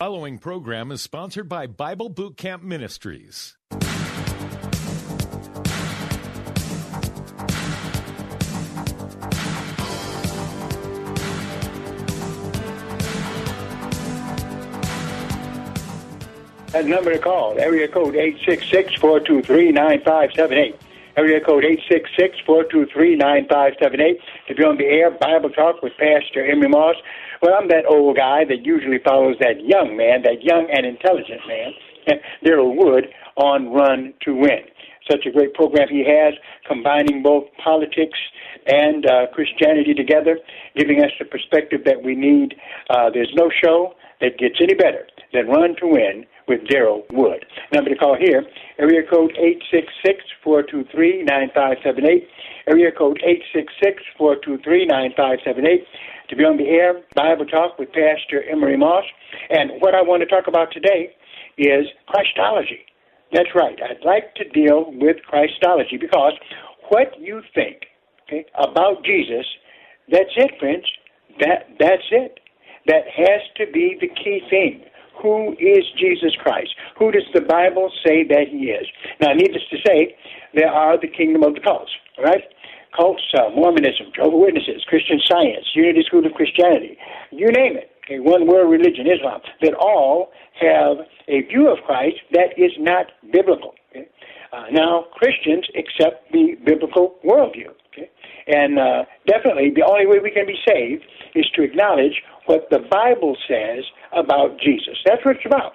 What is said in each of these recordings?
Following program is sponsored by Bible Boot Camp Ministries. That number to call, area code 866-423-9578. Area code 866-423-9578 to be on the air, Bible Talk with Pastor Emery Moss. Well, I'm that old guy that usually follows that young man, that young and intelligent man, Daryl Wood, on Run to Win. Such a great program he has, combining both politics and uh, Christianity together, giving us the perspective that we need. Uh, there's no show that gets any better than Run to Win with Daryl Wood. Number to call here, area code 866-423-9578, area code 866-423-9578, to be on the air, Bible Talk with Pastor Emery Moss. And what I want to talk about today is Christology. That's right. I'd like to deal with Christology because what you think okay, about Jesus, that's it, friends. That, that's it. That has to be the key thing. Who is Jesus Christ? Who does the Bible say that he is? Now, needless to say, there are the kingdom of the cults, right? Cults, uh, Mormonism, Jehovah Witnesses, Christian Science, Unity School of Christianity, you name it, okay, one world religion, Islam, that all have a view of Christ that is not biblical. Okay? Uh, now, Christians accept the biblical worldview. Okay? And uh, definitely, the only way we can be saved is to acknowledge what the Bible says about Jesus. That's what it's about.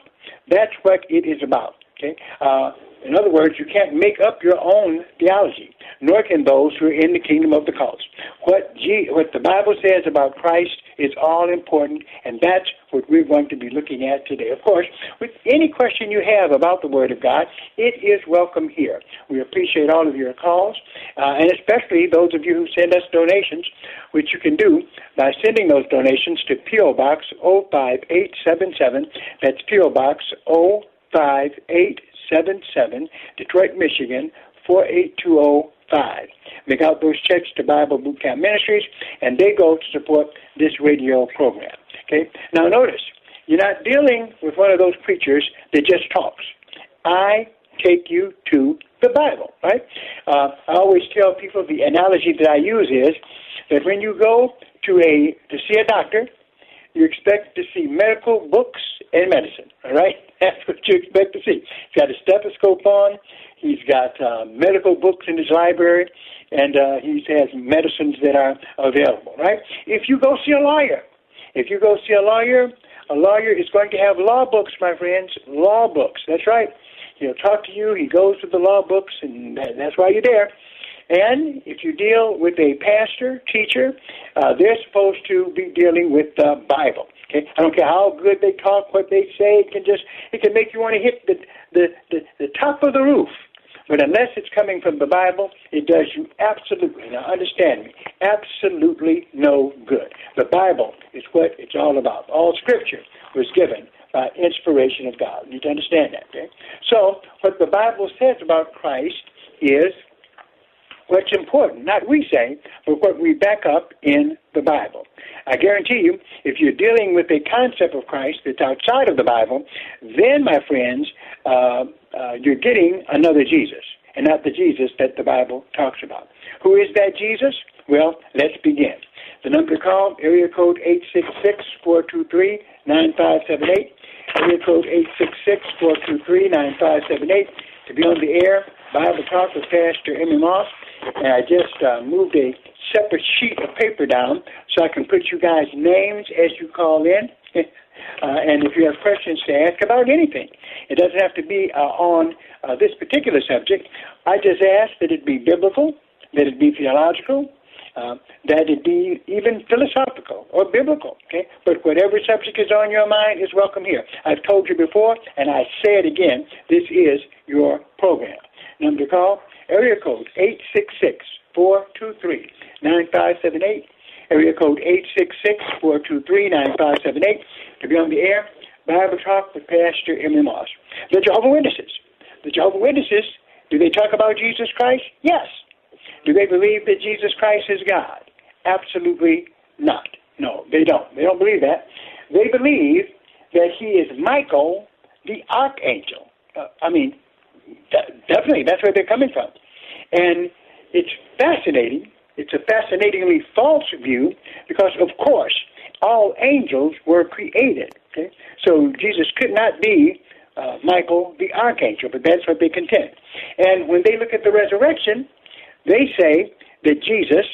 That's what it is about. Okay. Uh, in other words, you can't make up your own theology, nor can those who are in the kingdom of the cults. What, G- what the Bible says about Christ is all important, and that's what we're going to be looking at today. Of course, with any question you have about the Word of God, it is welcome here. We appreciate all of your calls, uh, and especially those of you who send us donations, which you can do by sending those donations to P.O. Box 05877. That's P.O. Box 05877, Detroit, Michigan 48205. Make out those checks to Bible Boot Camp Ministries, and they go to support this radio program. Okay? Now notice, you're not dealing with one of those preachers that just talks. I take you to the Bible, right? Uh, I always tell people the analogy that I use is that when you go to a to see a doctor, you expect to see medical books and medicine, all right? That's what you expect to see. He's got a stethoscope on. He's got uh, medical books in his library, and uh, he has medicines that are available, right? If you go see a lawyer, if you go see a lawyer, a lawyer is going to have law books, my friends, law books. That's right. He'll talk to you. He goes to the law books, and that's why you're there. And if you deal with a pastor, teacher, uh, they're supposed to be dealing with the Bible. Okay, I don't care how good they talk, what they say. It can just it can make you want to hit the the the, the top of the roof But unless it's coming from the Bible, it does you absolutely, now understand me, absolutely no good. The Bible is what it's all about. All Scripture was given by inspiration of God. You need to understand that, okay? So, what the Bible says about Christ is what's important, not we say, but what we back up in the Bible. I guarantee you, if you're dealing with a concept of Christ that's outside of the Bible, then, my friends, uh, uh, you're getting another Jesus, and not the Jesus that the Bible talks about. Who is that Jesus? Well, let's begin. The number to call, area code 866-423-9578, area code 866-423-9578, to be on the air, Bible Talk with Pastor Emery Moss and I just uh, moved a separate sheet of paper down so I can put you guys' names as you call in. uh, and if you have questions to ask about anything, it doesn't have to be uh, on uh, this particular subject. I just ask that it be biblical, that it be theological, uh, that it be even philosophical or biblical. Okay, but whatever subject is on your mind is welcome here. I've told you before, and I say it again. This is your program. Number to call Area code 866-423-9578. Area code 866-423-9578 to be on the air. Bible Talk with Pastor Emery Moss. The Jehovah Witnesses. The Jehovah Witnesses, do they talk about Jesus Christ? Yes. Do they believe that Jesus Christ is God? Absolutely not. No, they don't. They don't believe that. They believe that he is Michael, the archangel. Uh, I mean, definitely, that's where they're coming from. And it's fascinating. It's a fascinatingly false view because, of course, all angels were created. Okay? So Jesus could not be uh, Michael the archangel, but that's what they contend. And when they look at the resurrection, they say that Jesus,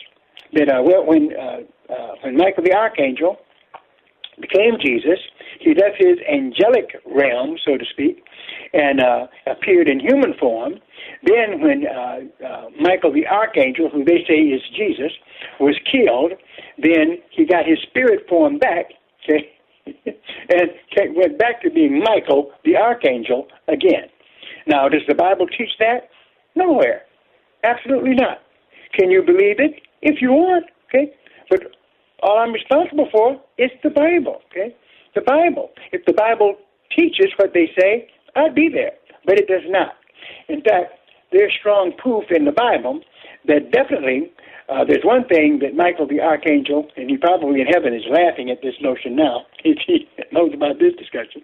that uh, well, when uh, uh, when Michael the archangel became Jesus, he left his angelic realm, so to speak, and uh, appeared in human form. Then, when uh, uh, Michael the archangel, who they say is Jesus, was killed, then he got his spirit form back, okay, and went back to being Michael the archangel again. Now, does the Bible teach that? Nowhere. Absolutely not. Can you believe it? If you want, okay? I'm responsible for is the Bible, okay? The Bible. If the Bible teaches what they say, I'd be there. But it does not. In fact, there's strong proof in the Bible that definitely uh, there's one thing that Michael the archangel, and he probably in heaven is laughing at this notion now. If he knows about this discussion.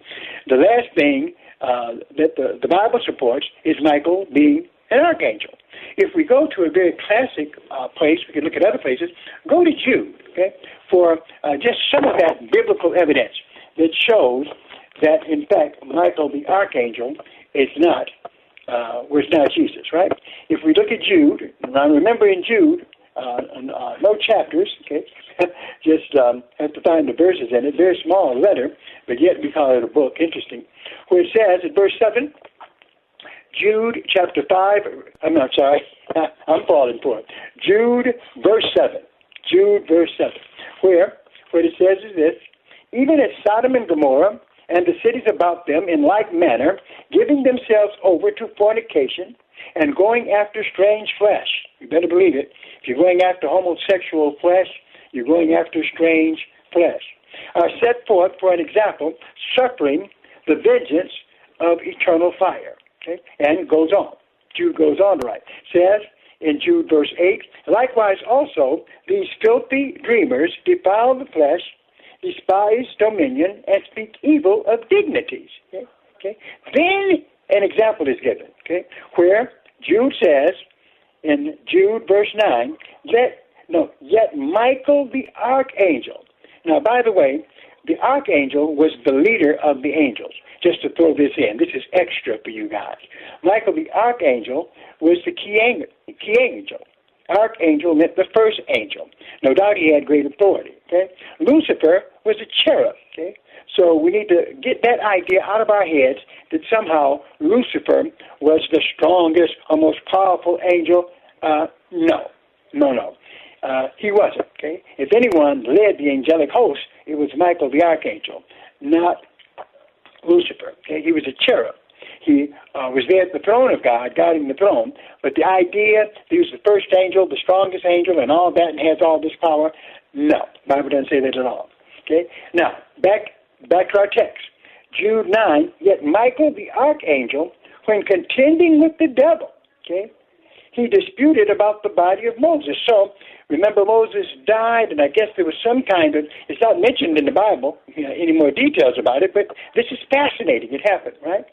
The last thing uh, that the, the Bible supports is Michael being an archangel. If we go to a very classic uh, place, we can look at other places. Go to Jude, okay, for uh, just some of that biblical evidence that shows that, in fact, Michael the archangel is not uh, was not Jesus, right? If we look at Jude, now remember in Jude, uh, uh, no chapters, okay? Just um, have to find the verses in it. Very small letter, but yet we call it a book. Interesting. Where it says in verse 7, Jude chapter 5, I'm not sorry, I'm falling for it. Jude verse 7. Jude verse 7. Where, what it says is this, even as Sodom and Gomorrah and the cities about them in like manner, giving themselves over to fornication and going after strange flesh. You better believe it. If you're going after homosexual flesh, you're going after strange flesh. Are set forth for an example, suffering the vengeance of eternal fire. Okay? And goes on. Jude goes on to write. Says in Jude verse 8, likewise also these filthy dreamers defile the flesh despise dominion, and speak evil of dignities. Okay? Then an example is given, okay, where Jude says in Jude verse 9, let, no, yet Michael the archangel. Now, by the way, the archangel was the leader of the angels. Just to throw this in, this is extra for you guys. Michael the archangel was the key angel. Archangel meant the first angel. No doubt he had great authority. Okay? Lucifer was a cherub. Okay? So we need to get that idea out of our heads that somehow Lucifer was the strongest or most powerful angel. Uh, no, no, no. Uh, he wasn't. Okay? If anyone led the angelic host, it was Michael the archangel, not Lucifer. Okay? He was a cherub. he uh, was there at the throne of God, guarding the throne. But the idea that he was the first angel, the strongest angel, and all that, and has all this power, no, Bible doesn't say that at all. Okay. Now back back to our text, Jude nine. Yet Michael the archangel, when contending with the devil, okay, he disputed about the body of Moses. So remember, Moses died, and I guess there was some kind of, it's not mentioned in the Bible, you know, any more details about it, but this is fascinating. It happened, right?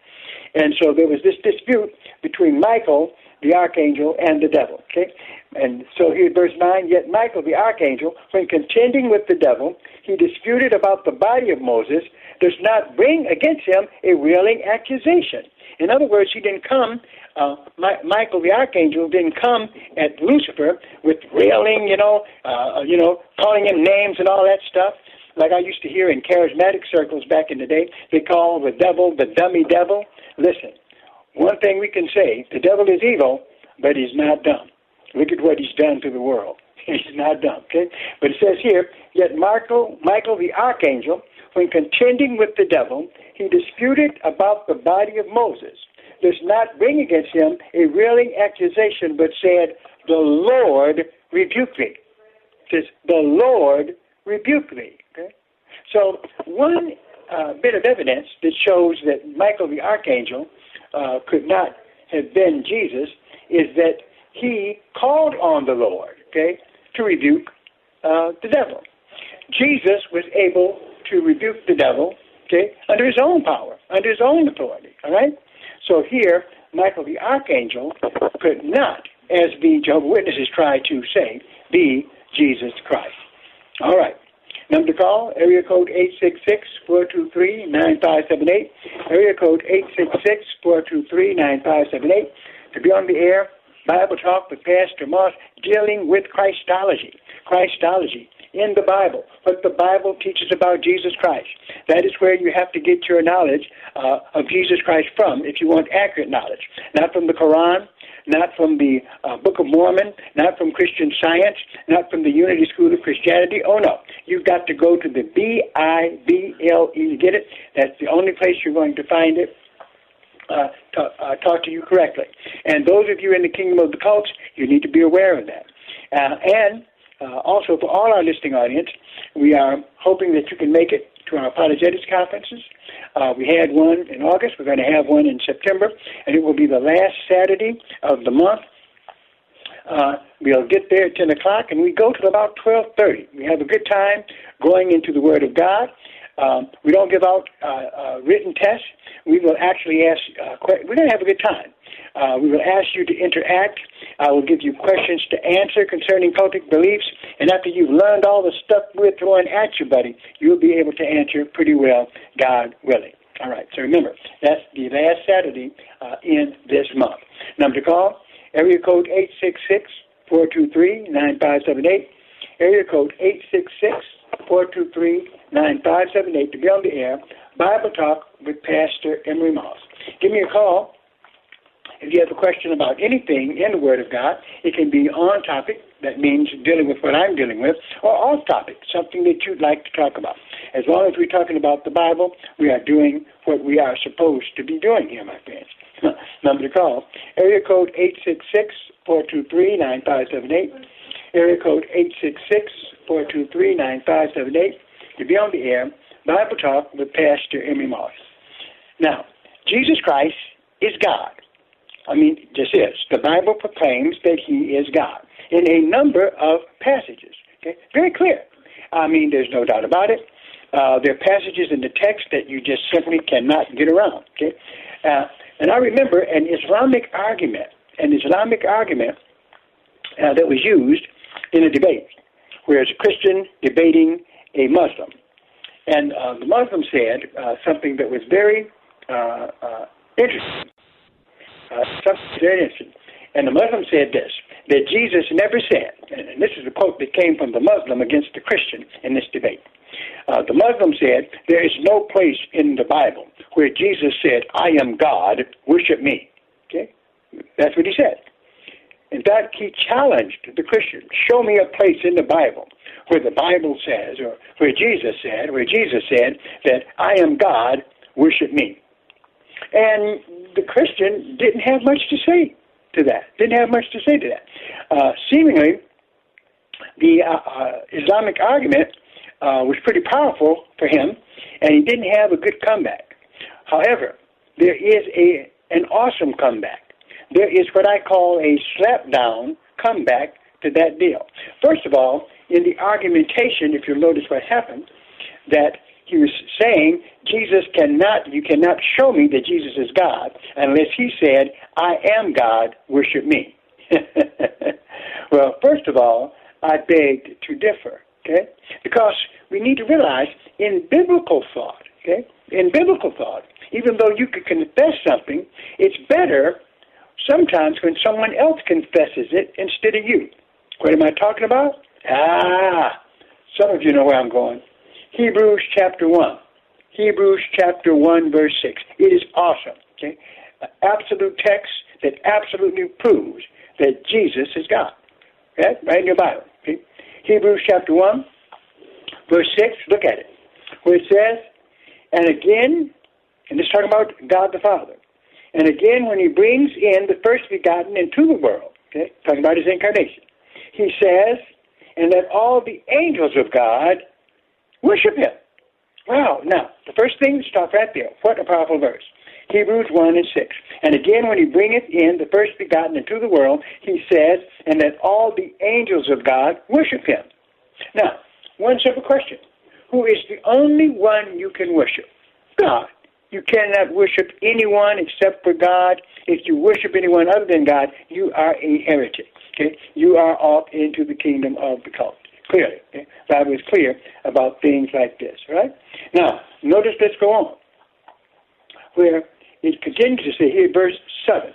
And so there was this dispute between Michael, the archangel, and the devil, okay? And so here, verse 9, yet Michael, the archangel, when contending with the devil, he disputed about the body of Moses, does not bring against him a railing accusation. In other words, he didn't come uh, My, Michael the archangel didn't come at Lucifer with railing, you know, uh, you know, calling him names and all that stuff. Like I used to hear in charismatic circles back in the day, they call the devil the dummy devil. Listen, one thing we can say: the devil is evil, but he's not dumb. Look at what he's done to the world. He's not dumb. Okay, but it says here, yet Michael, Michael the archangel, when contending with the devil, he disputed about the body of Moses does not bring against him a railing accusation, but said, The Lord rebuked me. Says, The Lord rebuked me. Okay? So, one uh, bit of evidence that shows that Michael the archangel uh, could not have been Jesus is that he called on the Lord, okay, to rebuke uh, the devil. Jesus was able to rebuke the devil, okay, under his own power, under his own authority. All right. So here, Michael the archangel could not, as the Jehovah Witnesses try to say, be Jesus Christ. All right. Number to call, area code 866-423-9578. Area code 866-423-9578. To be on the air, Bible Talk with Pastor Moss, dealing with Christology. Christology in the Bible, what the Bible teaches about Jesus Christ. That is where you have to get your knowledge uh, of Jesus Christ from if you want accurate knowledge. Not from the Quran, not from the uh, Book of Mormon, not from Christian Science, not from the Unity School of Christianity. Oh no, you've got to go to the B I B L E. Get it? That's the only place you're going to find it. Uh, talk, uh, talk to you correctly. And those of you in the kingdom of the cults, you need to be aware of that. Uh, and uh, also, for all our listening audience, we are hoping that you can make it to our apologetics conferences. Uh, we had one in August. We're going to have one in September, and it will be the last Saturday of the month. Uh, we'll get there at 10 o'clock, and we go till about 12.30. We have a good time going into the Word of God. Um, we don't give out uh, uh, written tests. We will actually ask, uh, que- we're going to have a good time. Uh, we will ask you to interact. I will give you questions to answer concerning cultic beliefs. And after you've learned all the stuff we're throwing at you, buddy, you'll be able to answer pretty well, God willing. All right, so remember, that's the last Saturday uh, in this month. Number to call, area code eight six six four two three nine five seven eight. Area code 866 423 9578 to be on the air. Bible Talk with Pastor Emery Moss. Give me a call if you have a question about anything in the Word of God. It can be on topic, that means dealing with what I'm dealing with, or off topic, something that you'd like to talk about. As long as we're talking about the Bible, we are doing what we are supposed to be doing here, my friends. Number to call, area code 866 423 9578. Area code 866 423 9578 to be on the air, Bible Talk with Pastor Emery Moss. Now, Jesus Christ is God. I mean, this is. The Bible proclaims that He is God in a number of passages. Okay? Very clear. I mean, there's no doubt about it. Uh, there are passages in the text that you just simply cannot get around. Okay? Uh, and I remember an Islamic argument, an Islamic argument uh, that was used in a debate, where it's a Christian debating a Muslim. And uh, the Muslim said uh, something that was very uh, uh, interesting. Uh, something very interesting. And the Muslim said this that Jesus never said, and this is a quote that came from the Muslim against the Christian in this debate. Uh, the Muslim said, There is no place in the Bible where Jesus said, I am God, worship me. Okay? That's what he said. In fact, he challenged the Christian, show me a place in the Bible where the Bible says, or where Jesus said, where Jesus said that I am God, worship me. And the Christian didn't have much to say to that. Didn't have much to say to that. Uh, seemingly, the uh, uh, Islamic argument uh, was pretty powerful for him, and he didn't have a good comeback. However, there is a an awesome comeback. There is what I call a slapdown comeback to that deal. First of all, in the argumentation, if you notice what happened, that he was saying Jesus cannot, you cannot show me that Jesus is God unless he said, I am God, worship me. well, first of all, I begged to differ, okay? Because we need to realize in biblical thought, okay? In biblical thought, even though you could confess something, it's better sometimes when someone else confesses it instead of you. What am I talking about? Ah, some of you know where I'm going. Hebrews chapter 1. Hebrews chapter 1, verse 6. It is awesome. Okay? An absolute text that absolutely proves that Jesus is God. Okay? Right in your Bible. Okay? Hebrews chapter 1, verse 6. Look at it. Where it says, And again, and it's talking about God the Father. And again, when he brings in the first begotten into the world, okay, talking about his incarnation, he says, and that all the angels of God worship him. Wow. Now, the first thing, stop right there. What a powerful verse. Hebrews 1 and 6. And again, when he bringeth in the first begotten into the world, he says, and that all the angels of God worship him. Now, one simple question. Who is the only one you can worship? God. You cannot worship anyone except for God. If you worship anyone other than God, you are a heretic. Okay? You are off into the kingdom of the cult. Clearly. Okay? Bible is clear about things like this, right? Now, notice let's go on. Where it continues to say here, verse 7.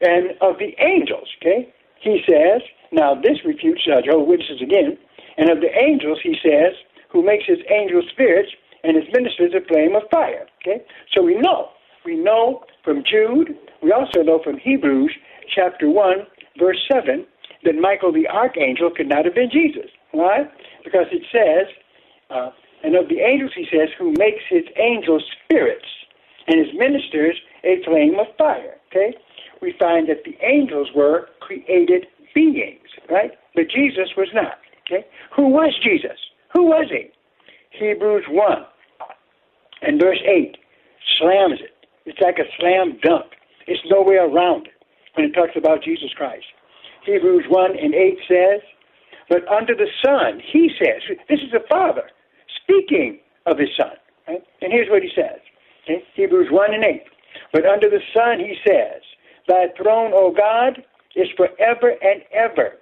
And of the angels, okay, he says, now this refutes uh, Jehovah's Witnesses again, and of the angels, he says, who makes his angels spirits and his ministers a flame of fire. Okay? So we know. We know from Jude, we also know from Hebrews chapter 1, verse 7, that Michael the archangel could not have been Jesus. Why? Because it says, uh, and of the angels, he says, who makes his angels spirits and his ministers a flame of fire. Okay? We find that the angels were created beings, right? But Jesus was not. Okay? Who was Jesus? Who was he? Hebrews 1 and verse 8 slams it. It's like a slam dunk. It's no way around it when it talks about Jesus Christ. Hebrews 1 and 8 says, But under the Son, he says, this is the Father speaking of his Son. Right? And here's what he says okay? Hebrews 1 and 8. But under the Son, he says, Thy throne, O God, is forever and ever.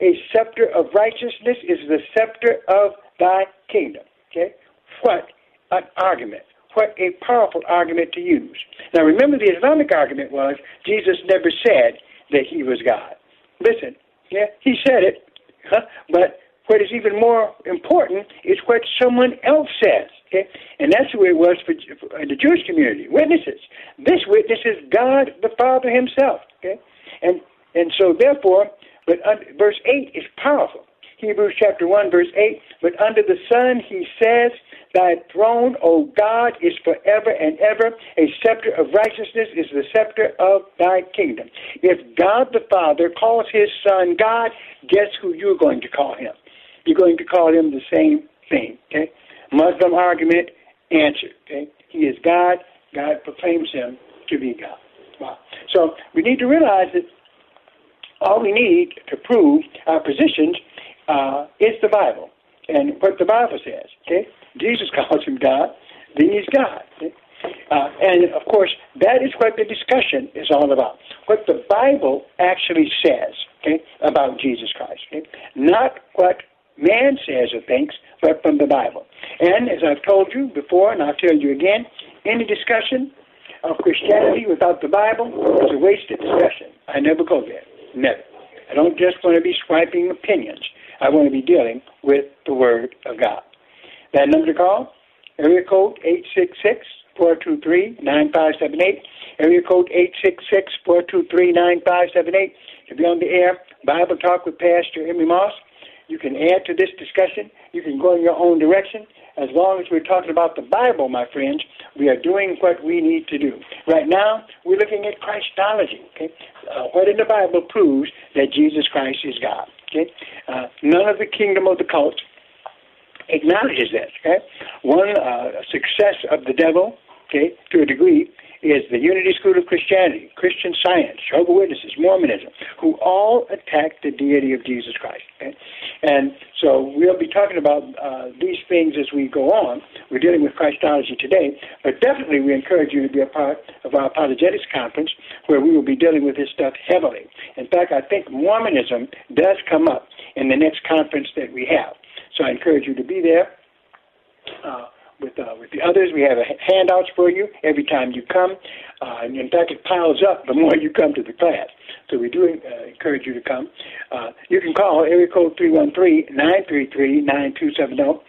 A scepter of righteousness is the scepter of thy kingdom. Okay? What an argument. What a powerful argument to use. Now remember the Islamic argument was Jesus never said that he was God. Listen, yeah, he said it, huh? but what is even more important is what someone else says. Okay? And that's the way it was for, for the Jewish community. Witnesses. This witness is God the Father himself. Okay? And and so therefore, but uh, verse 8 is powerful. Hebrews chapter 1, verse 8. But under the sun he says, Thy throne, O God, is forever and ever. A scepter of righteousness is the scepter of thy kingdom. If God the Father calls his Son God, guess who you're going to call him? You're going to call him the same thing. Okay? Muslim argument answered. Okay? He is God. God proclaims him to be God. Wow. So we need to realize that all we need to prove our positions uh, is the Bible and what the Bible says. Okay, Jesus calls him God, then he's God. Okay? Uh, and of course, that is what the discussion is all about. What the Bible actually says okay, about Jesus Christ, okay? not what man says or thinks, but from the Bible. And as I've told you before, and I'll tell you again, any discussion of Christianity without the Bible is a wasted discussion. I never go there. Never. I don't just want to be swiping opinions. I want to be dealing with the Word of God. That number to call, area code 866-423-9578, area code 866-423-9578. To be on the air, Bible Talk with Pastor Emery Moss. You can add to this discussion. You can go in your own direction. As long as we're talking about the Bible, my friends, we are doing what we need to do. Right now, we're looking at Christology. Okay, uh, what in the Bible proves that Jesus Christ is God. Okay, uh, none of the kingdom of the cult acknowledges that. Okay, one uh, success of the devil, okay, to a degree, is the Unity School of Christianity, Christian Science, Jehovah Witnesses, Mormonism, who all attack the deity of Jesus Christ. Okay? And so we'll be talking about uh, these things as we go on. We're dealing with Christology today, but definitely we encourage you to be a part of our apologetics conference where we will be dealing with this stuff heavily. In fact, I think Mormonism does come up in the next conference that we have. So I encourage you to be there. Uh, with uh, with the others. We have a handouts for you every time you come. Uh, and in fact, it piles up the more you come to the class. So we do uh, encourage you to come. Uh, you can call area code 313-933-9270.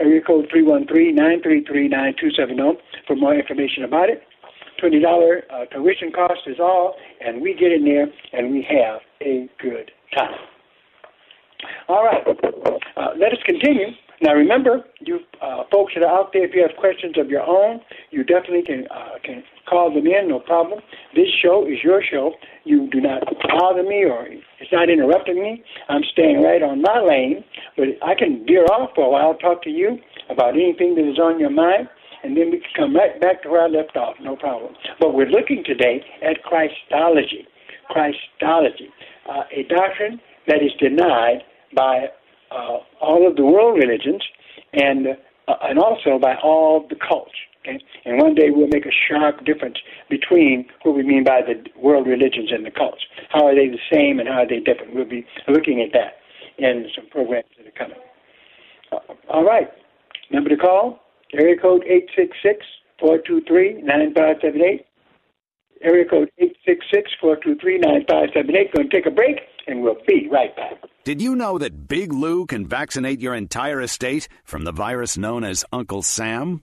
Area code 313-933-9270 for more information about it. $20 uh, tuition cost is all, and we get in there and we have a good time. All right, uh, let us continue. Now, remember, you uh, folks that are out there, if you have questions of your own, you definitely can uh, can call them in, no problem. This show is your show. You do not bother me, or it's not interrupting me. I'm staying right on my lane, but I can veer off for a while, talk to you about anything that is on your mind, and then we can come right back to where I left off, no problem. But we're looking today at Christology. Christology, uh, a doctrine that is denied by uh, all of the world religions and uh, and also by all the cults. Okay? And one day we'll make a sharp difference between what we mean by the world religions and the cults. How are they the same and how are they different? We'll be looking at that in some programs that are coming. Uh, all right. Number to call, area code 866 423 9578. Area code 866 423 9578. Going to take a break, and we'll be right back. Did you know that Big Lou can vaccinate your entire estate from the virus known as Uncle Sam?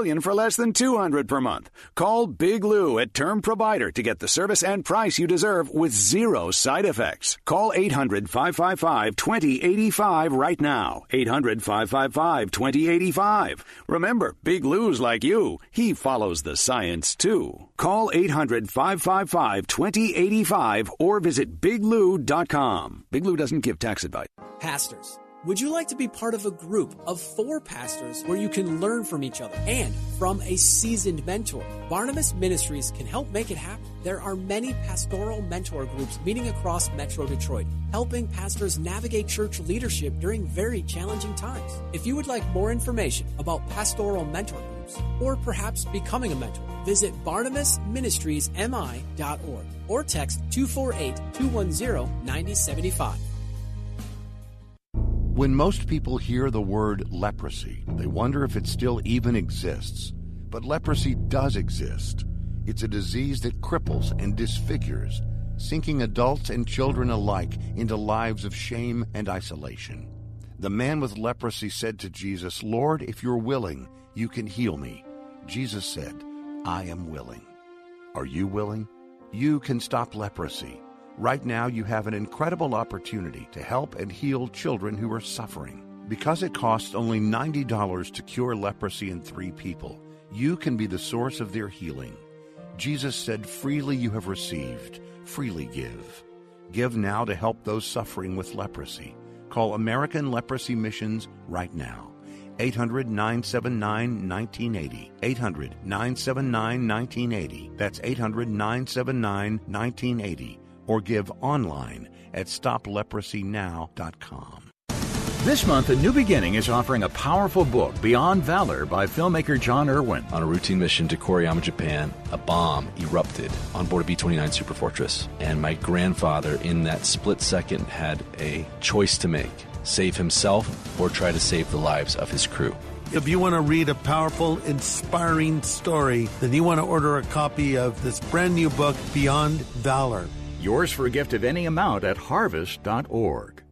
million for less than 200 per month. Call Big Lou at Term Provider to get the service and price you deserve with zero side effects. Call 800-555-2085 right now. 800-555-2085. Remember, Big Lou's like you. He follows the science too. Call 800-555-2085 or visit biglou.com. Big Lou doesn't give tax advice. Pastors would you like to be part of a group of four pastors where you can learn from each other and from a seasoned mentor? Barnabas Ministries can help make it happen. There are many pastoral mentor groups meeting across Metro Detroit, helping pastors navigate church leadership during very challenging times. If you would like more information about pastoral mentor groups or perhaps becoming a mentor, visit barnabasministriesmi.org or text 248 210 9075. When most people hear the word leprosy, they wonder if it still even exists. But leprosy does exist. It's a disease that cripples and disfigures, sinking adults and children alike into lives of shame and isolation. The man with leprosy said to Jesus, Lord, if you're willing, you can heal me. Jesus said, I am willing. Are you willing? You can stop leprosy. Right now, you have an incredible opportunity to help and heal children who are suffering. Because it costs only $90 to cure leprosy in three people, you can be the source of their healing. Jesus said, Freely you have received, freely give. Give now to help those suffering with leprosy. Call American Leprosy Missions right now. 800 979 1980. 800 979 1980. That's 800 979 1980 or give online at stopleprosynow.com. This month, A New Beginning is offering a powerful book, Beyond Valor, by filmmaker Jon Erwin. On a routine mission to Koriyama, Japan, a bomb erupted on board a B 29 Superfortress. And my grandfather, in that split second, had a choice to make save himself or try to save the lives of his crew. If you want to read a powerful, inspiring story, then you want to order a copy of this brand new book, Beyond Valor. Yours for a gift of any amount at harvest.org.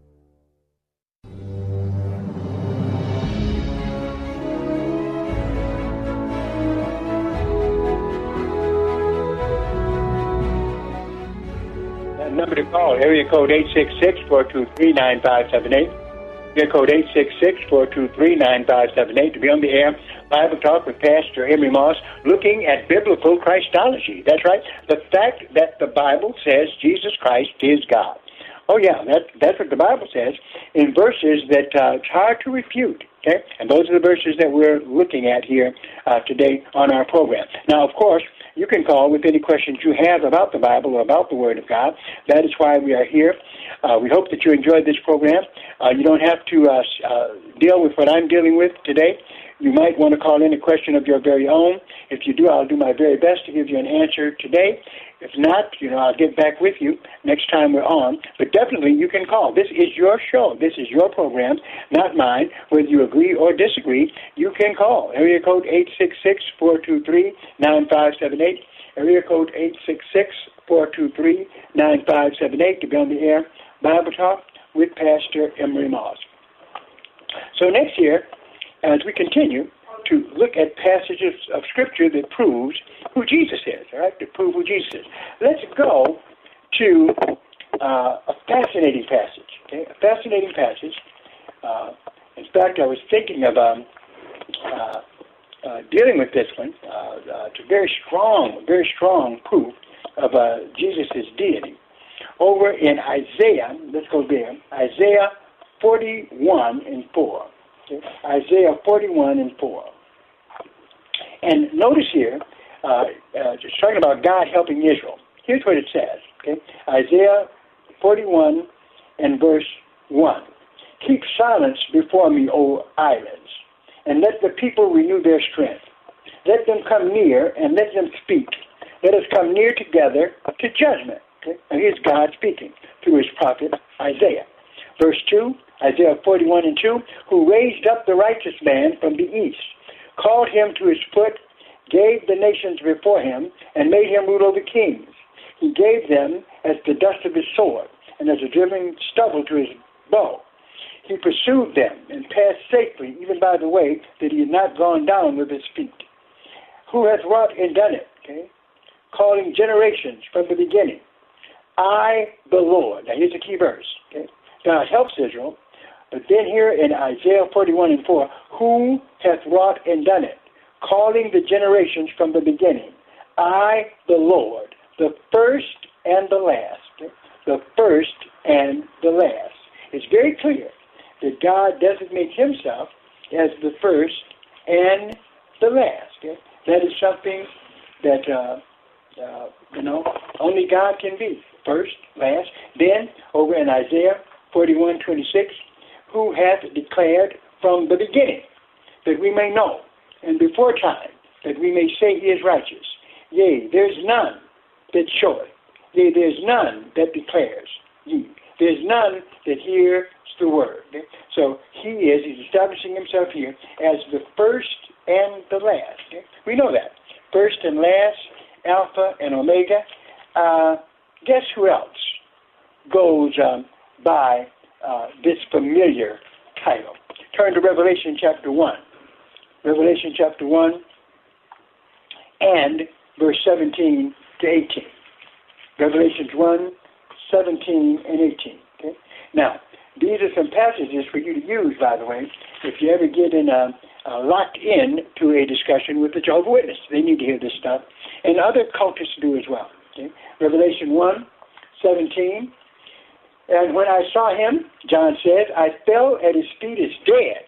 That number to call, area code 866-423-9578. Area code 866-423-9578 to be on the air. Bible Talk with Pastor Emery Moss, looking at biblical Christology. That's right. The fact that the Bible says Jesus Christ is God. Oh yeah, that, that's what the Bible says in verses that uh, it's hard to refute. Okay, and those are the verses that we're looking at here uh, today on our program. Now, of course, you can call with any questions you have about the Bible or about the Word of God. That is why we are here. Uh, we hope that you enjoyed this program. Uh, you don't have to uh, uh, deal with what I'm dealing with today. You might want to call in a question of your very own. If you do, I'll do my very best to give you an answer today. If not, you know, I'll get back with you next time we're on. But definitely, you can call. This is your show. This is your program, not mine. Whether you agree or disagree, you can call. Area code 866-423-9578. Area code 866-423-9578 to be on the air. Bible Talk with Pastor Emery Moss. So next year, as we continue to look at passages of Scripture that proves who Jesus is, all right, to prove who Jesus is. Let's go to uh, a fascinating passage, okay, a fascinating passage. Uh, in fact, I was thinking of um, uh, uh, dealing with this one. Uh, uh, it's a very strong, very strong proof of uh, Jesus' deity. Over in Isaiah, let's go there, Isaiah 41 and 4. Okay? Isaiah 41 and 4. And notice here, uh, uh, it's talking about God helping Israel. Here's what it says. Okay? Isaiah 41 and verse 1. Keep silence before me, O islands, and let the people renew their strength. Let them come near and let them speak. Let us come near together to judgment. Okay? Now here's God speaking through his prophet Isaiah. Verse 2, Isaiah 41 and 2, who raised up the righteous man from the east, called him to his foot, gave the nations before him, and made him rule over kings. He gave them as the dust of his sword, and as a driven stubble to his bow. He pursued them and passed safely, even by the way that he had not gone down with his feet. Who hath wrought and done it? Okay? Calling generations from the beginning. I, the Lord. Now here's a key verse. Okay? God helps Israel, but then here in Isaiah 41 and 4, who hath wrought and done it? Calling the generations from the beginning. I, the Lord, the first and the last. The first and the last. It's very clear that God designates himself as the first and the last. That is something that, uh, uh, you know, only God can be. First, last. Then, over in Isaiah 41:26, who hath declared from the beginning, that we may know, and before time, that we may say he is righteous. Yea, there's none that showeth. Yea, there's none that declares ye. There's none that hears the word. So he is, he's establishing himself here as the first and the last. We know that. First and last, Alpha and Omega. Uh, guess who else goes um, by uh, this familiar title? Turn to Revelation chapter 1. Revelation chapter 1 and verse 17 to 18. Revelations 1, 17 and 18. Okay? Now, these are some passages for you to use, by the way, if you ever get in a, locked in to a discussion with the Jehovah Witness. They need to hear this stuff. And other cultists do as well. Okay? Revelation 1, 17. And when I saw him, John says, I fell at his feet as dead.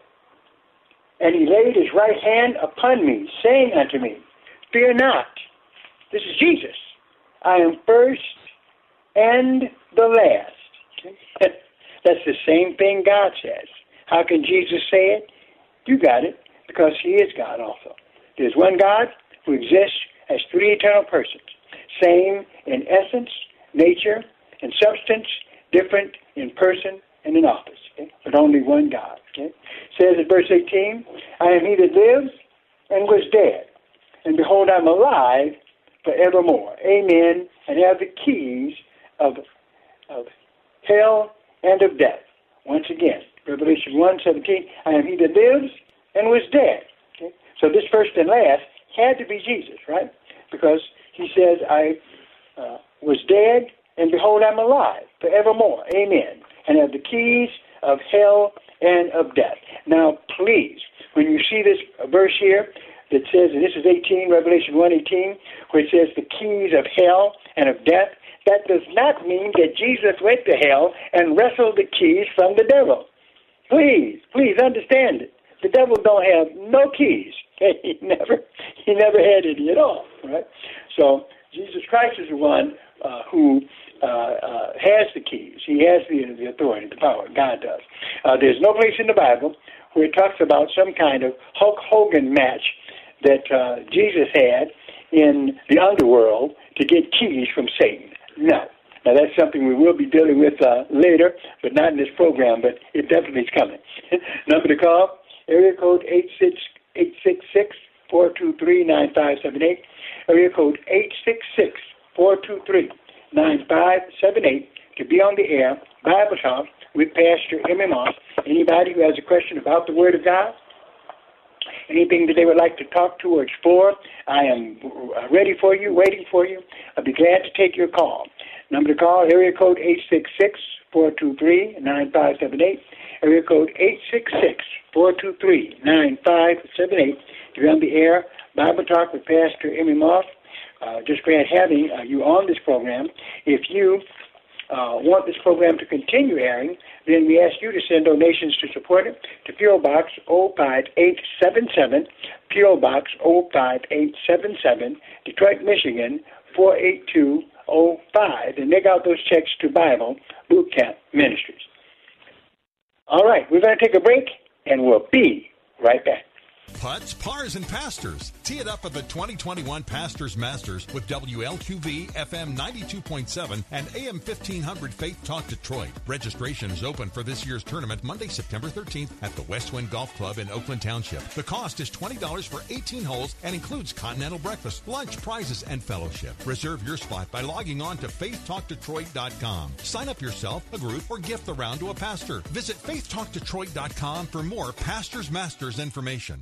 And he laid his right hand upon me, saying unto me, Fear not. This is Jesus. I am first and the last. That's the same thing God says. How can Jesus say it? You got it, because he is God also. There's one God who exists as three eternal persons, same in essence, nature, and substance, different in person and in office. okay? but only one God. Okay? says in verse 18, I am he that lives and was dead, and behold, I'm alive forevermore. Amen. And have the keys of, of hell and of death. Once again, Revelation 1 17, I am he that lives and was dead. Okay? So this first and last had to be Jesus, right? Because he says, I uh, was dead, and behold, I'm alive forevermore. Amen. And have the keys of hell and of death. Now, please, when you see this verse here that says, and this is 18, Revelation 1:18, where it says the keys of hell and of death, that does not mean that Jesus went to hell and wrestled the keys from the devil. Please, please understand it. The devil don't have no keys. he never, he never had any at all. Right? So Jesus Christ is the one uh, who uh, uh, has the keys. He has the, the authority, the power. God does. Uh, there's no place in the Bible where it talks about some kind of Hulk Hogan match that uh, Jesus had in the underworld to get keys from Satan. No. Now that's something we will be dealing with uh, later, but not in this program. But it definitely is coming. Number to call: area code eight six eight six six four two three nine five seven eight. Area code eight six six four two three nine five seven eight to be on the air. Bible talk with Pastor Emery Moss. Anybody who has a question about the Word of God, anything that they would like to talk to or explore, I am uh, ready for you, waiting for you. I'll be glad to take your call. Number to call, area code 866-423-9578. Area code 866-423-9578. To be on the air, Bible Talk with Pastor Emery Moss. Uh, just glad having uh, you on this program. If you uh, want this program to continue airing, then we ask you to send donations to support it to P.O. Box 05877, P.O. Box 05877, Detroit, Michigan 48205, and make out those checks to Bible Boot Camp Ministries. All right, we're going to take a break, and we'll be right back. Putts, pars, and pastors. Tee it up at the 2021 Pastors Masters with WLQV FM 92.7 and AM 1500 Faith Talk Detroit. Registration is open for this year's tournament Monday, September 13th at the Westwind Golf Club in Oakland Township. The cost is $20 for 18 holes and includes continental breakfast, lunch, prizes, and fellowship. Reserve your spot by logging on to faithtalkdetroit.com. Sign up yourself, a group, or gift the round to a pastor. Visit faithtalkdetroit.com for more Pastors Masters information.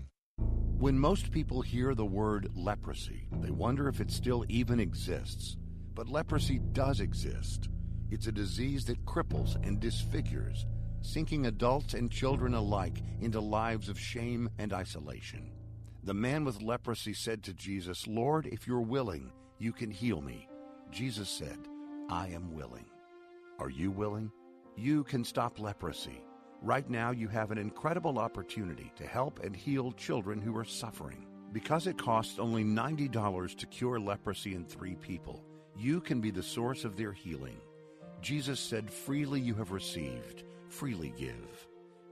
When most people hear the word leprosy, they wonder if it still even exists. But leprosy does exist. It's a disease that cripples and disfigures, sinking adults and children alike into lives of shame and isolation. The man with leprosy said to Jesus, Lord, if you're willing, you can heal me. Jesus said, I am willing. Are you willing? You can stop leprosy. Right now, you have an incredible opportunity to help and heal children who are suffering. Because it costs only $90 to cure leprosy in three people, you can be the source of their healing. Jesus said, Freely you have received, freely give.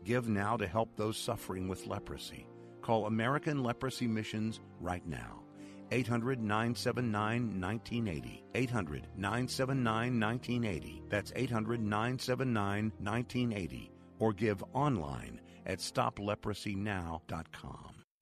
Give now to help those suffering with leprosy. Call American Leprosy Missions right now. 800 979 1980. 800 979 1980. That's 800 979 1980 or give online at stopleprosynow.com.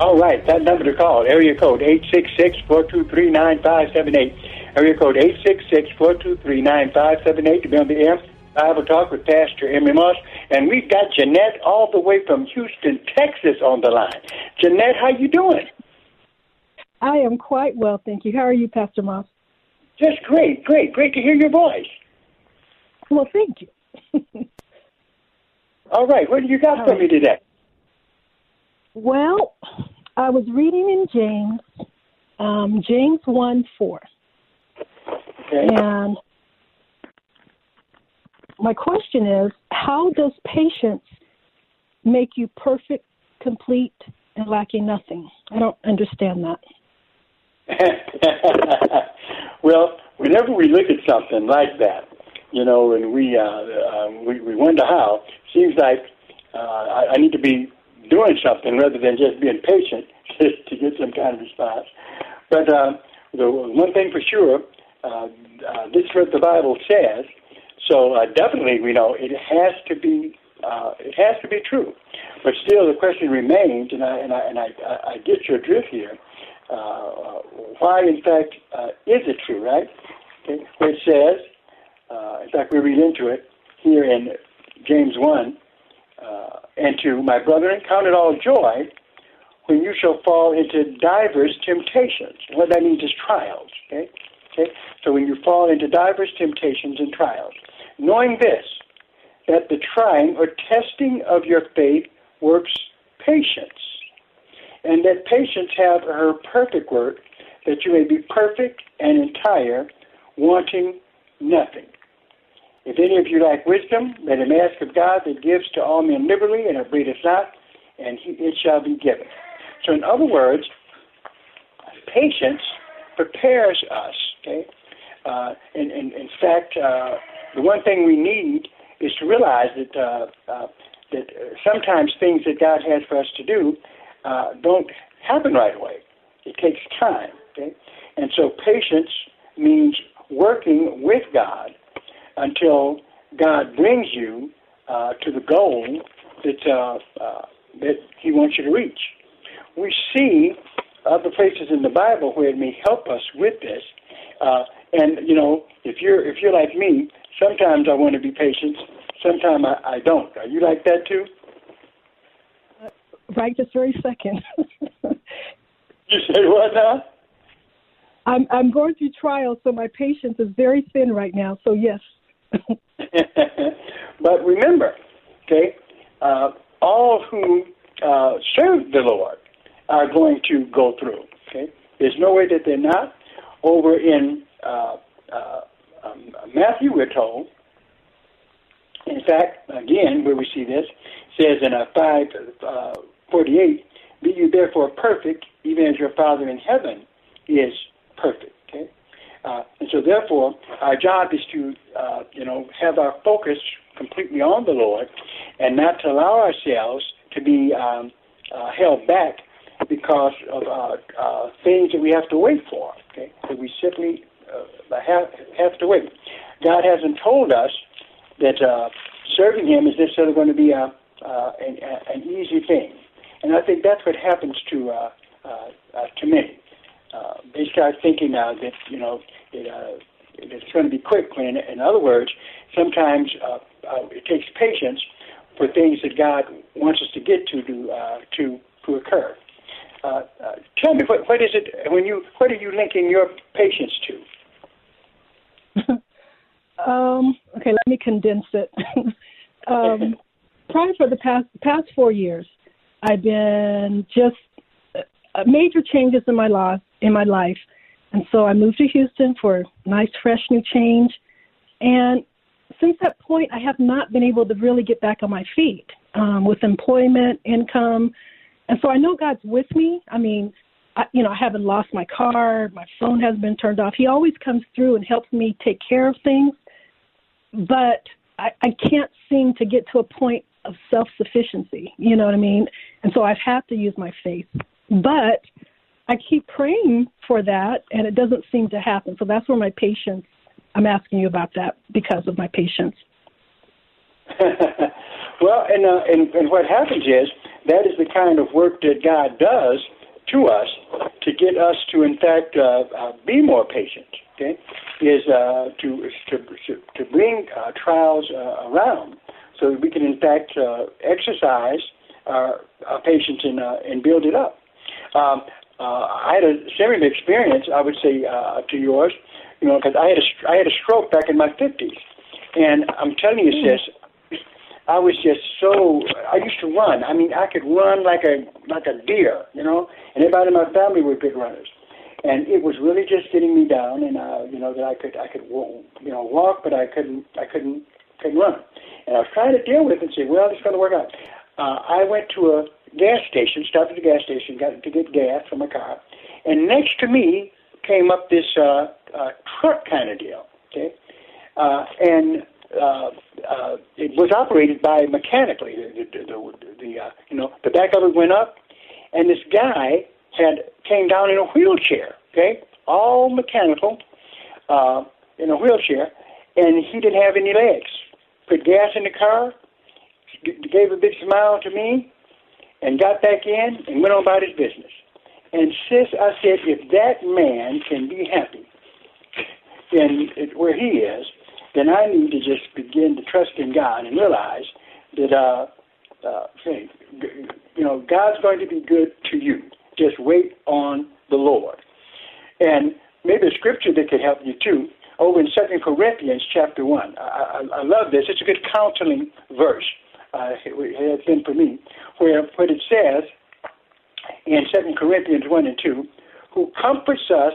All right, that number to call, area code 866-423-9578. Area code 866-423-9578 to be on the air. Bible Talk with Pastor Emery Moss. And we've got Jeanette all the way from Houston, Texas on the line. Jeanette, how you doing? I am quite well, thank you. How are you, Pastor Moss? Just great, great, great to hear your voice. Well, thank you. all right, what do you got all for right. me today? Well, I was reading in James, um, James 1 4. Okay. And my question is how does patience make you perfect, complete, and lacking nothing? I don't understand that. well, whenever we look at something like that, you know, and we uh, uh, we, we wonder how, seems like uh, I, I need to be doing something rather than just being patient to get some kind of response. But uh, the one thing for sure, uh, uh, this is what the Bible says. So uh, definitely, we know it has to be uh, it has to be true. But still, the question remains, and I and I and I, I get your drift here. Uh, why, in fact, uh, is it true? Right? Okay. It says, uh, in fact, we read into it here in James one uh, and to my brethren, count it all joy when you shall fall into divers temptations. What that means is trials. Okay? Okay? So when you fall into divers temptations and trials, knowing this, that the trying or testing of your faith works patience, and that patience have her perfect work, that you may be perfect and entire, wanting nothing. If any of you lack wisdom, let him ask of God that gives to all men liberally and upbraideth not, and he, it shall be given. So, in other words, patience prepares us. Okay, uh, in, in, in fact, uh, the one thing we need is to realize that uh, uh, that sometimes things that God has for us to do uh, don't happen right away. It takes time. Okay, and so patience means working with God until God brings you uh, to the goal that uh, uh, that He wants you to reach. We see other places in the Bible where it may help us with this. Uh, and you know, if you're if you're like me, sometimes I want to be patient, sometimes I, I don't. Are you like that too? Uh, right this very second. you say what now? I'm I'm going through trials, so my patience is very thin right now. So yes. but remember, okay, uh, all who uh, serve the Lord are going to go through. Okay, there's no way that they're not. Over in uh, uh, um, Matthew, we're told. In fact, again, where we see this says in a five uh, forty-eight, "Be you therefore perfect, even as your Father in heaven is perfect." Uh, and so, therefore, our job is to, uh, you know, have our focus completely on the Lord, and not to allow ourselves to be um, uh, held back because of uh, uh, things that we have to wait for. Okay, that we simply uh, have have to wait. God hasn't told us that serving Him is necessarily going to be a, an, an easy thing, and I think that's what happens to to many uh, they start thinking now that you know it, uh, it's going to be quick. In, in other words, sometimes uh, uh, it takes patience for things that God wants us to get to to uh, to, to occur. Uh, uh, tell me what, what is it when you what are you linking your patience to? um, okay, let me condense it. um, prior for the past past four years, I've been just uh, major changes in my life in my life, And so I moved to Houston for a nice, fresh new change. And since that point, I have not been able to really get back on my feet um, with employment, income. And so I know God's with me. I mean, I, you know, I haven't lost my car, my phone has been turned off. He always comes through and helps me take care of things. But I, I can't seem to get to a point of self sufficiency. You know what I mean? And so I've had to use my faith. But I keep praying for that, and it doesn't seem to happen. So that's where my patience. I'm asking you about that because of my patience. well, and, uh, and and what happens is that is the kind of work that God does to us to get us to, in fact, uh, uh, be more patient. Okay, is uh, to, to to bring uh, trials uh, around so that we can, in fact, uh, exercise our, our patience and uh, and build it up. Um, uh, I had a similar experience, I would say, uh, to yours, you know, because I had a I had a stroke back in my fifties, and I'm telling you, sis, I was just so I used to run. I mean, I could run like a like a deer, you know. And everybody in my family were good runners, and it was really just getting me down. And uh, you know that I could I could you know walk, but I couldn't I couldn't couldn't run. And I was trying to deal with it and say, well, it's going to work out. Uh, I went to a gas station, stopped at the gas station, got to get gas for my car, and next to me came up this uh, uh, truck kind of deal. Okay, uh, and uh, uh, it was operated by mechanically. The, the, the, the uh, you know the back of it went up, and this guy had came down in a wheelchair. Okay, all mechanical, uh, in a wheelchair, and he didn't have any legs. Put gas in the car, g- gave a big smile to me, and got back in and went on about his business. And sis, I said, if that man can be happy in where he is, then I need to just begin to trust in God and realize that, uh, uh, you know, God's going to be good to you. Just wait on the Lord. And maybe a scripture that could help you too, over in Second Corinthians chapter 1. I, I, I love this. It's a good counseling verse uh, it has been for me, where what it says in Second Corinthians 1 and 2, who comforts us,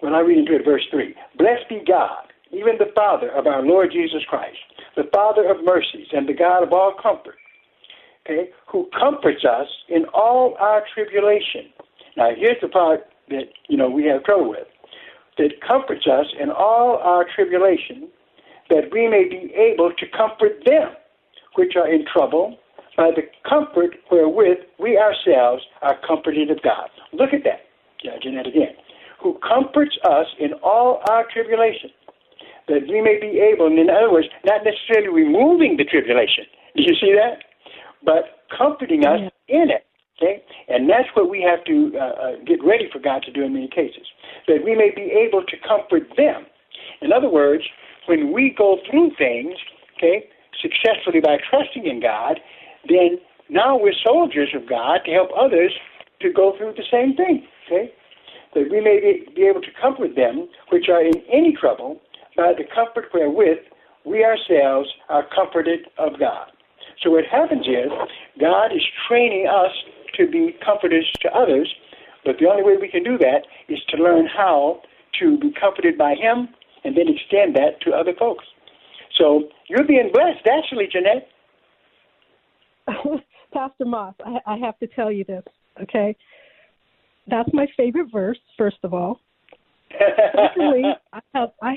when I read into it, verse 3, blessed be God, even the Father of our Lord Jesus Christ, the Father of mercies and the God of all comfort, okay, who comforts us in all our tribulation. Now, here's the part that, you know, we have trouble with. That comforts us in all our tribulation, that we may be able to comfort them which are in trouble by the comfort wherewith we ourselves are comforted of God. Look at that, judging that again. Who comforts us in all our tribulation, that we may be able, and in other words, not necessarily removing the tribulation. Do you see that? But comforting us in it. Okay? And that's what we have to uh, uh, get ready for God to do in many cases, that we may be able to comfort them. In other words, when we go through things, okay, successfully by trusting in God, then now we're soldiers of God to help others to go through the same thing. Okay? That we may be able to comfort them which are in any trouble by the comfort wherewith we ourselves are comforted of God. So what happens is God is training us to be comforters to others, but the only way we can do that is to learn how to be comforted by Him and then extend that to other folks. So you're being blessed, actually, Jeanette. Pastor Moss, I, I have to tell you this, okay? That's my favorite verse, first of all. Secondly, I have I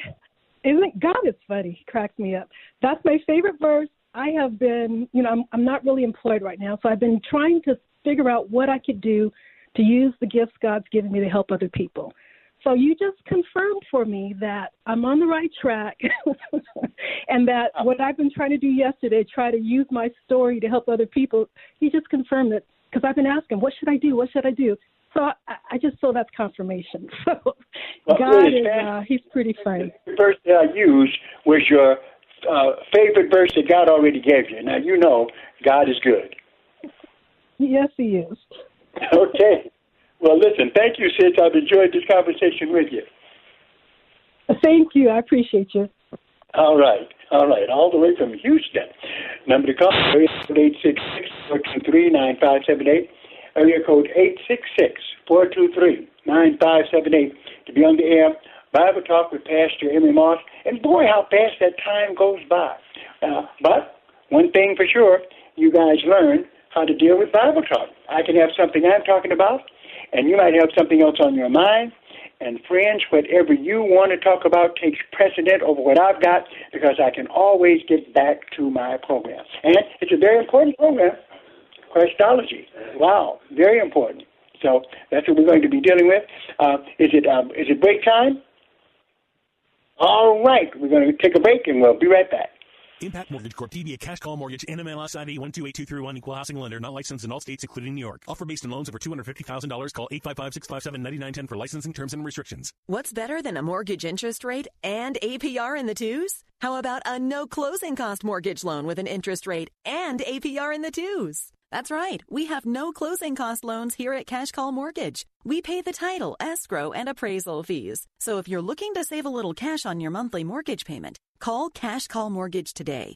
isn't God is funny, he cracks me up. That's my favorite verse. I have been, you know, I'm I'm not really employed right now, so I've been trying to figure out what I could do to use the gifts God's given me to help other people. So you just confirmed for me that I'm on the right track and that what I've been trying to do yesterday, try to use my story to help other people, you just confirmed it because I've been asking, what should I do? What should I do? So I, I just saw that's confirmation. So well, God is, uh, he's pretty funny. The verse that I used was your uh, favorite verse that God already gave you. Now you know God is good. Yes, he is. Okay. Well, listen, thank you, sis. I've enjoyed this conversation with you. Thank you. I appreciate you. All right. All right. All the way from Houston. Number to call, area code 866-423-9578. Area code 866-423-9578. to be on the air. Bible Talk with Pastor Emery Moss. And boy, how fast that time goes by. Uh, but one thing for sure, you guys learn how to deal with Bible talk. I can have something I'm talking about, and you might have something else on your mind. And friends, whatever you want to talk about takes precedent over what I've got because I can always get back to my program. And it's a very important program, Christology. Wow, very important. So that's what we're going to be dealing with. Uh, is it um, is it break time? All right, we're going to take a break and we'll be right back. Impact Mortgage Corp. DBA Cash Call Mortgage. NMLS ID 128231. Equal housing lender. Not licensed in all states, including New York. Offer based on loans over $250,000. Call 855-657-9910 for licensing terms and restrictions. What's better than a mortgage interest rate and APR in the twos? How about a no closing cost mortgage loan with an interest rate and APR in the twos? That's right. We have no closing cost loans here at Cash Call Mortgage. We pay the title, escrow, and appraisal fees. So if you're looking to save a little cash on your monthly mortgage payment, call Cash Call Mortgage today.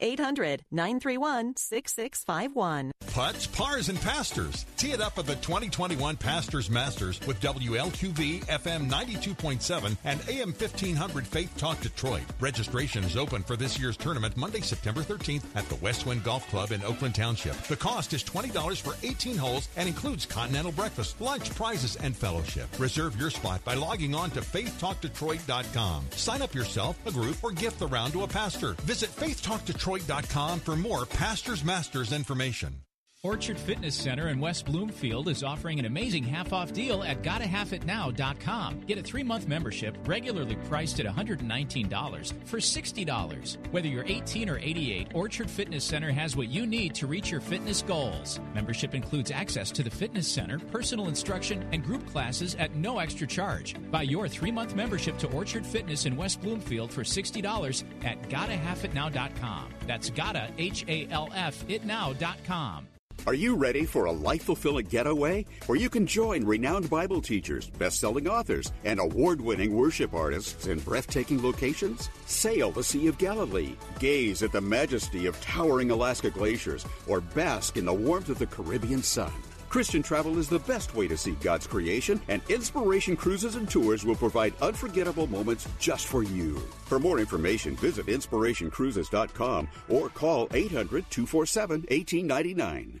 800 931 6651. Putts, pars, and pastors. Tee it up at the 2021 Pastors Masters with WLQV FM 92.7 and AM 1500 Faith Talk Detroit. Registration is open for this year's tournament Monday, September 13th at the Westwind Golf Club in Oakland Township. The cost is $20 for 18 holes and includes continental breakfast, lunch, prizes, and fellowship. Reserve your spot by logging on to faithtalkdetroit.com. Sign up yourself, a group, or gift the round to a pastor. Visit Faith Talk Detroit Detroit.com for more Pastors Masters information. Orchard Fitness Center in West Bloomfield is offering an amazing half off deal at GottaHalfItNow.com. Get a three month membership regularly priced at $119 for $60. Whether you're 18 or 88, Orchard Fitness Center has what you need to reach your fitness goals. Membership includes access to the fitness center, personal instruction, and group classes at no extra charge. Buy your three month membership to Orchard Fitness in West Bloomfield for $60 at GottaHalfItNow.com. That's Gotta, H A L F, itnow.com. Are you ready for a life fulfilling getaway where you can join renowned Bible teachers, best selling authors, and award winning worship artists in breathtaking locations? Sail the Sea of Galilee, gaze at the majesty of towering Alaska glaciers, or bask in the warmth of the Caribbean sun. Christian travel is the best way to see God's creation, and Inspiration Cruises and Tours will provide unforgettable moments just for you. For more information, visit inspirationcruises.com or call 800 247 1899.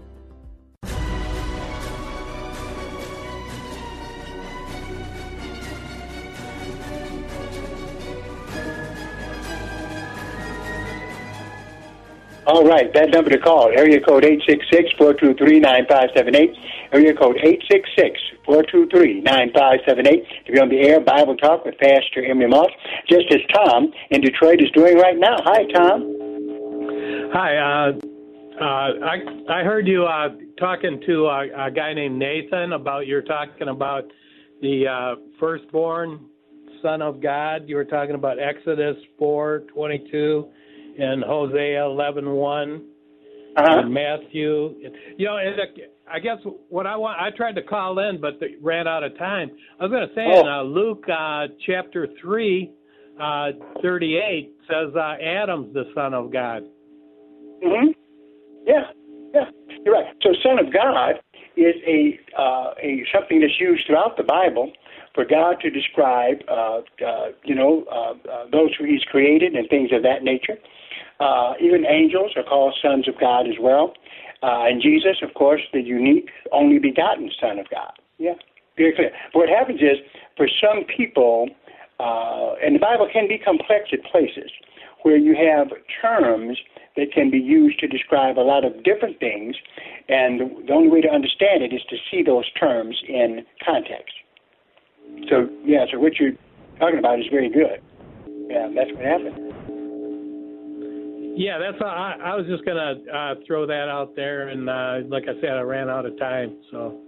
All right, that number to call, area code 866-423-9578, area code 866-423-9578 to be on the air, Bible Talk with Pastor Emery Moss, just as Tom in Detroit is doing right now. Hi, Tom. Hi, uh, uh, I I heard you uh, talking to a, a guy named Nathan about you're talking about the uh, firstborn son of God. You were talking about Exodus four twenty two and Hosea eleven one uh-huh. and Matthew. You know, and I guess what I want I tried to call in, but they ran out of time. I was going to say Oh. in uh, Luke uh, chapter three uh, thirty eight says uh, Adam's the son of God. Yeah, yeah, you're right. So, Son of God is a uh, a something that's used throughout the Bible for God to describe, uh, uh, you know, uh, uh, those who He's created and things of that nature. Uh, even angels are called sons of God as well. Uh, and Jesus, of course, the unique, only begotten Son of God. Yeah, very clear. But what happens is, for some people, uh, and the Bible can be complex at places. Where you have terms that can be used to describe a lot of different things, and the only way to understand it is to see those terms in context. So, yeah, so what you're talking about is very good. Yeah, that's what happened. Yeah, that's I, I was just gonna uh, throw that out there, and uh, like I said, I ran out of time. So,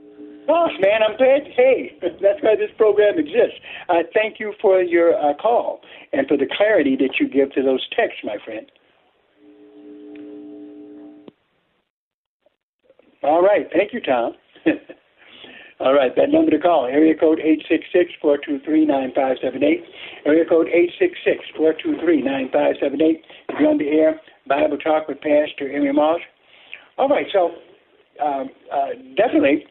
gosh, man, I'm glad. Hey, that's why this program exists. Uh, thank you for your uh, call and for the clarity that you give to those texts, my friend. All right, thank you, Tom. All right, that number to call, area code 866-423-9578. Area code 866-423-9578. If you're on the air, Bible Talk with Pastor Emery Moss. All right, so um, uh, definitely,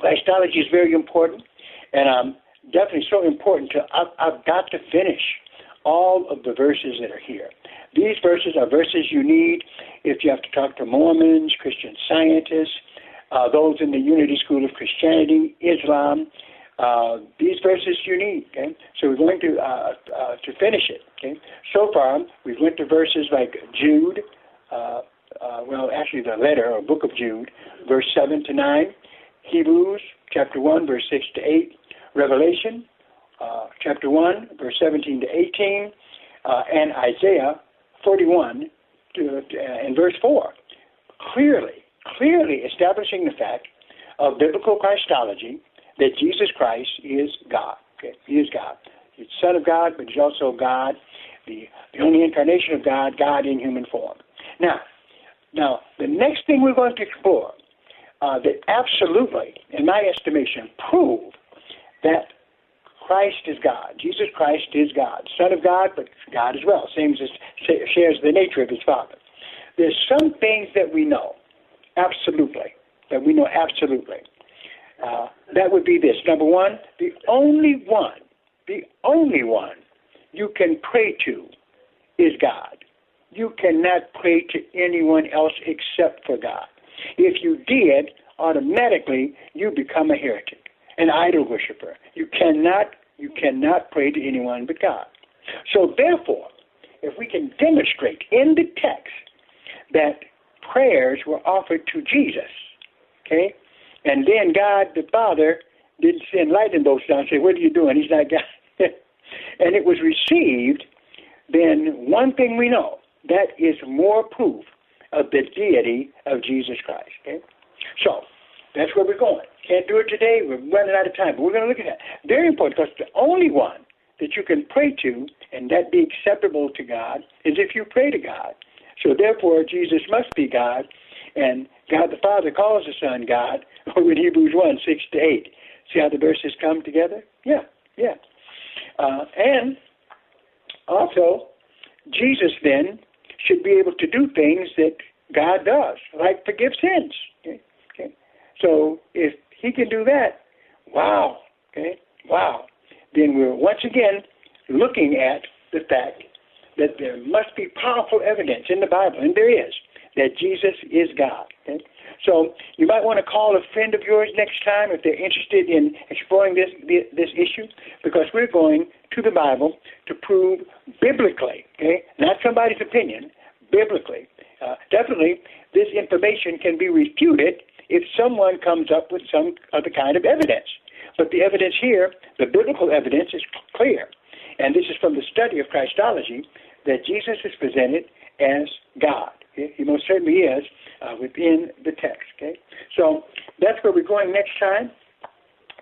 Christology is very important, and um, definitely so important to, I've, I've got to finish all of the verses that are here. These verses are verses you need if you have to talk to Mormons, Christian scientists, uh, those in the Unity School of Christianity, Islam. Uh, these verses you need. Okay, so we're going to uh, uh, to finish it. Okay, so far we've went to verses like Jude. Uh, uh, well, actually, the letter or book of Jude, verse seven to nine. Hebrews chapter one, verse six to eight. Revelation uh, chapter one, verse seventeen to eighteen, uh, and Isaiah forty-one to, to, uh, and verse four. Clearly, clearly establishing the fact of biblical Christology that Jesus Christ is God. Okay? He is God. He's Son of God, but he's also God, the, the only incarnation of God, God in human form. Now, now the next thing we're going to explore uh, that absolutely, in my estimation, prove that Christ is God. Jesus Christ is God, Son of God, but God as well. Same as shares the nature of His Father. There's some things that we know Absolutely. That we know absolutely. Uh, that would be this. Number one, the only one, the only one you can pray to is God. You cannot pray to anyone else except for God. If you did, automatically you become a heretic, an idol worshiper. You cannot, you cannot pray to anyone but God. So therefore, if we can demonstrate in the text that prayers were offered to Jesus. Okay? And then God the Father didn't send lightning bolts down and say, What are you doing? He's not God. and it was received, then one thing we know that is more proof of the deity of Jesus Christ. Okay? So that's where we're going. Can't do it today. We're running out of time, but we're going to look at that. Very important because the only one that you can pray to and that be acceptable to God is if you pray to God. So therefore, Jesus must be God, and God the Father calls the Son God, over in Hebrews 1, 6 to 8. See how the verses come together? Yeah, yeah. Uh, and also, Jesus then should be able to do things that God does, like forgive sins. Okay? okay? So if he can do that, wow, okay, wow. Then we're once again looking at the fact that there must be powerful evidence in the Bible, and there is, that Jesus is God. Okay? So you might want to call a friend of yours next time if they're interested in exploring this this issue, because we're going to the Bible to prove biblically, okay, not somebody's opinion, biblically. Uh, definitely, this information can be refuted if someone comes up with some other kind of evidence. But the evidence here, the biblical evidence, is clear. And this is from the study of Christology that Jesus is presented as God. He most certainly is uh, within the text. Okay, so that's where we're going next time.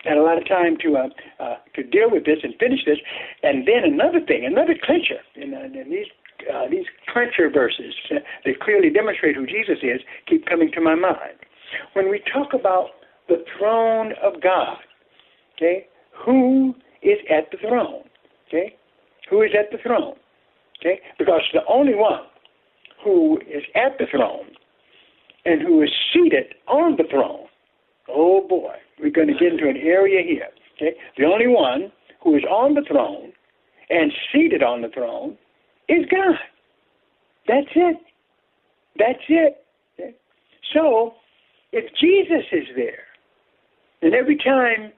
Had a lot of time to uh, uh, to deal with this and finish this, and then another thing, another clincher, and, uh, and these uh, these clincher verses uh, that clearly demonstrate who Jesus is keep coming to my mind. When we talk about the throne of God, okay, who is at the throne? Okay, who is at the throne? Okay? Because the only one who is at the throne and who is seated on the throne, oh boy, we're going to get into an area here. Okay? The only one who is on the throne and seated on the throne is God. That's it. That's it. Okay? So, if Jesus is there, and every time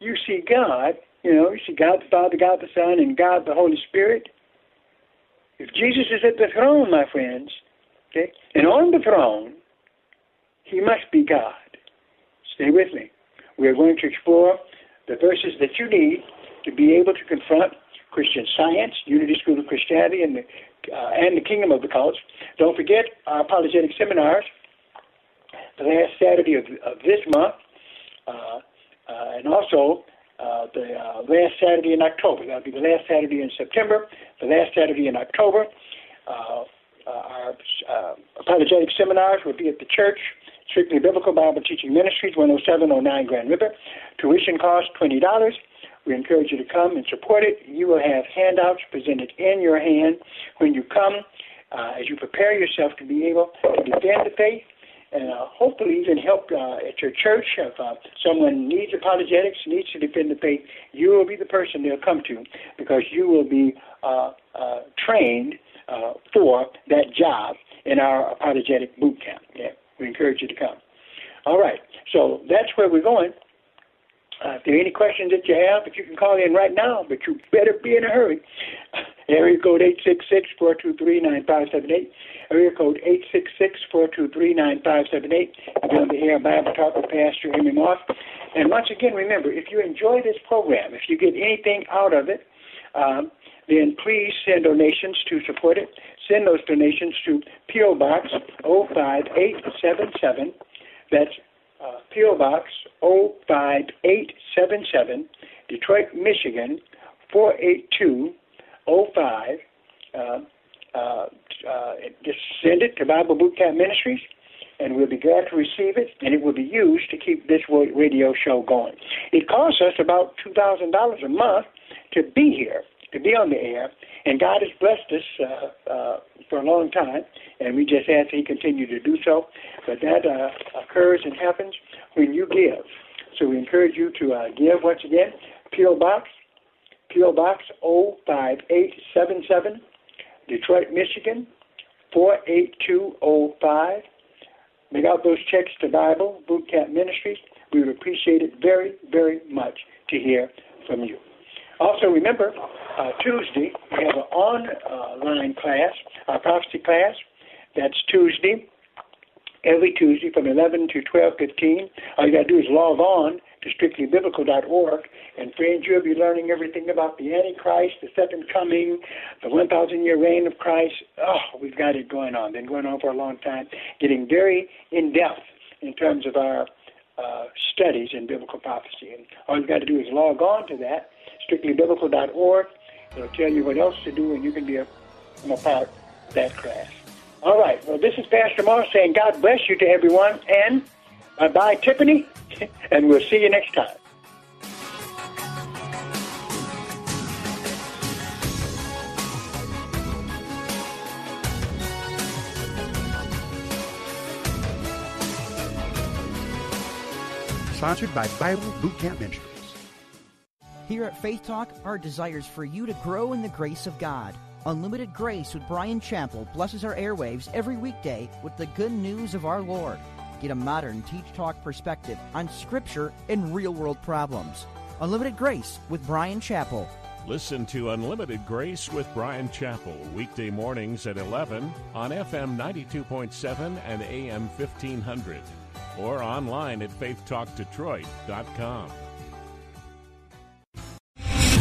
you see God, you know, you see God the Father, God the Son, and God the Holy Spirit, If Jesus is at the throne, my friends, okay, and on the throne, he must be God. Stay with me. We are going to explore the verses that you need to be able to confront Christian Science, Unity School of Christianity, and the, uh, and the Kingdom of the Cults. Don't forget our apologetic seminars the last Saturday of, of this month, uh, uh, and also uh, the uh, last Saturday in October. That'll be the last Saturday in September, the last Saturday in October. Uh, our apologetic seminars will be at the church, Strictly Biblical Bible Teaching Ministries, 10709 Grand River. Tuition costs $20. We encourage you to come and support it. You will have handouts presented in your hand when you come uh, as you prepare yourself to be able to defend the faith and uh, hopefully even help uh, at your church. If uh, someone needs apologetics, needs to defend the faith, you will be the person they'll come to because you will be uh, uh, trained uh, for that job in our apologetic boot camp. Yeah, we encourage you to come. All right, so that's where we're going. Uh, if there are any questions that you have, but you can call in right now, but you better be in a hurry. Area code 866-423-9578. Area code 866-423-9578. I've been on the air Bible Talk with Pastor Emery Moss. And once again, remember, if you enjoy this program, if you get anything out of it, um, then please send donations to support it. Send those donations to P.O. Box 05877. That's uh, P.O. Box 05877, Detroit, Michigan 482. 05. Um, uh, uh, just send it to Bible Boot Camp Ministries, and we'll be glad to receive it, and it will be used to keep this radio show going. It costs us about $2,000 a month to be here, to be on the air, and God has blessed us uh, uh, for a long time, and we just ask He continue to do so. But that uh, occurs and happens when you give. So we encourage you to uh, give once again. P.O. Box P.O. Box 05877, Detroit, Michigan 48205. Make out those checks to Bible Boot Camp Ministries. We would appreciate it very, very much to hear from you. Also, remember, uh, Tuesday, we have an online class, our prophecy class. That's Tuesday, every Tuesday from 11 to 12:15. All you got to do is log on to strictlybiblical.org, and friends, you'll be learning everything about the Antichrist, the second coming, the 1,000-year reign of Christ. Oh, we've got it going on. Been going on for a long time, getting very in depth in terms of our uh, studies in biblical prophecy. And all you've got to do is log on to that, strictlybiblical.org. It'll tell you what else to do, and you can be a, a part of that class. All right. Well, this is Pastor Moss saying God bless you to everyone, and bye bye, Tiffany, and we'll see you next time. Sponsored by Bible Boot Camp Ministries. Here at Faith Talk, our desire is for you to grow in the grace of God. Unlimited Grace with Bryan Chapell blesses our airwaves every weekday with the good news of our Lord. Get a modern teach talk perspective on Scripture and real world problems. Unlimited Grace with Bryan Chapell. Listen to Unlimited Grace with Bryan Chapell weekday mornings at 11 on FM 92.7 and AM 1500 or online at faithtalkdetroit.com.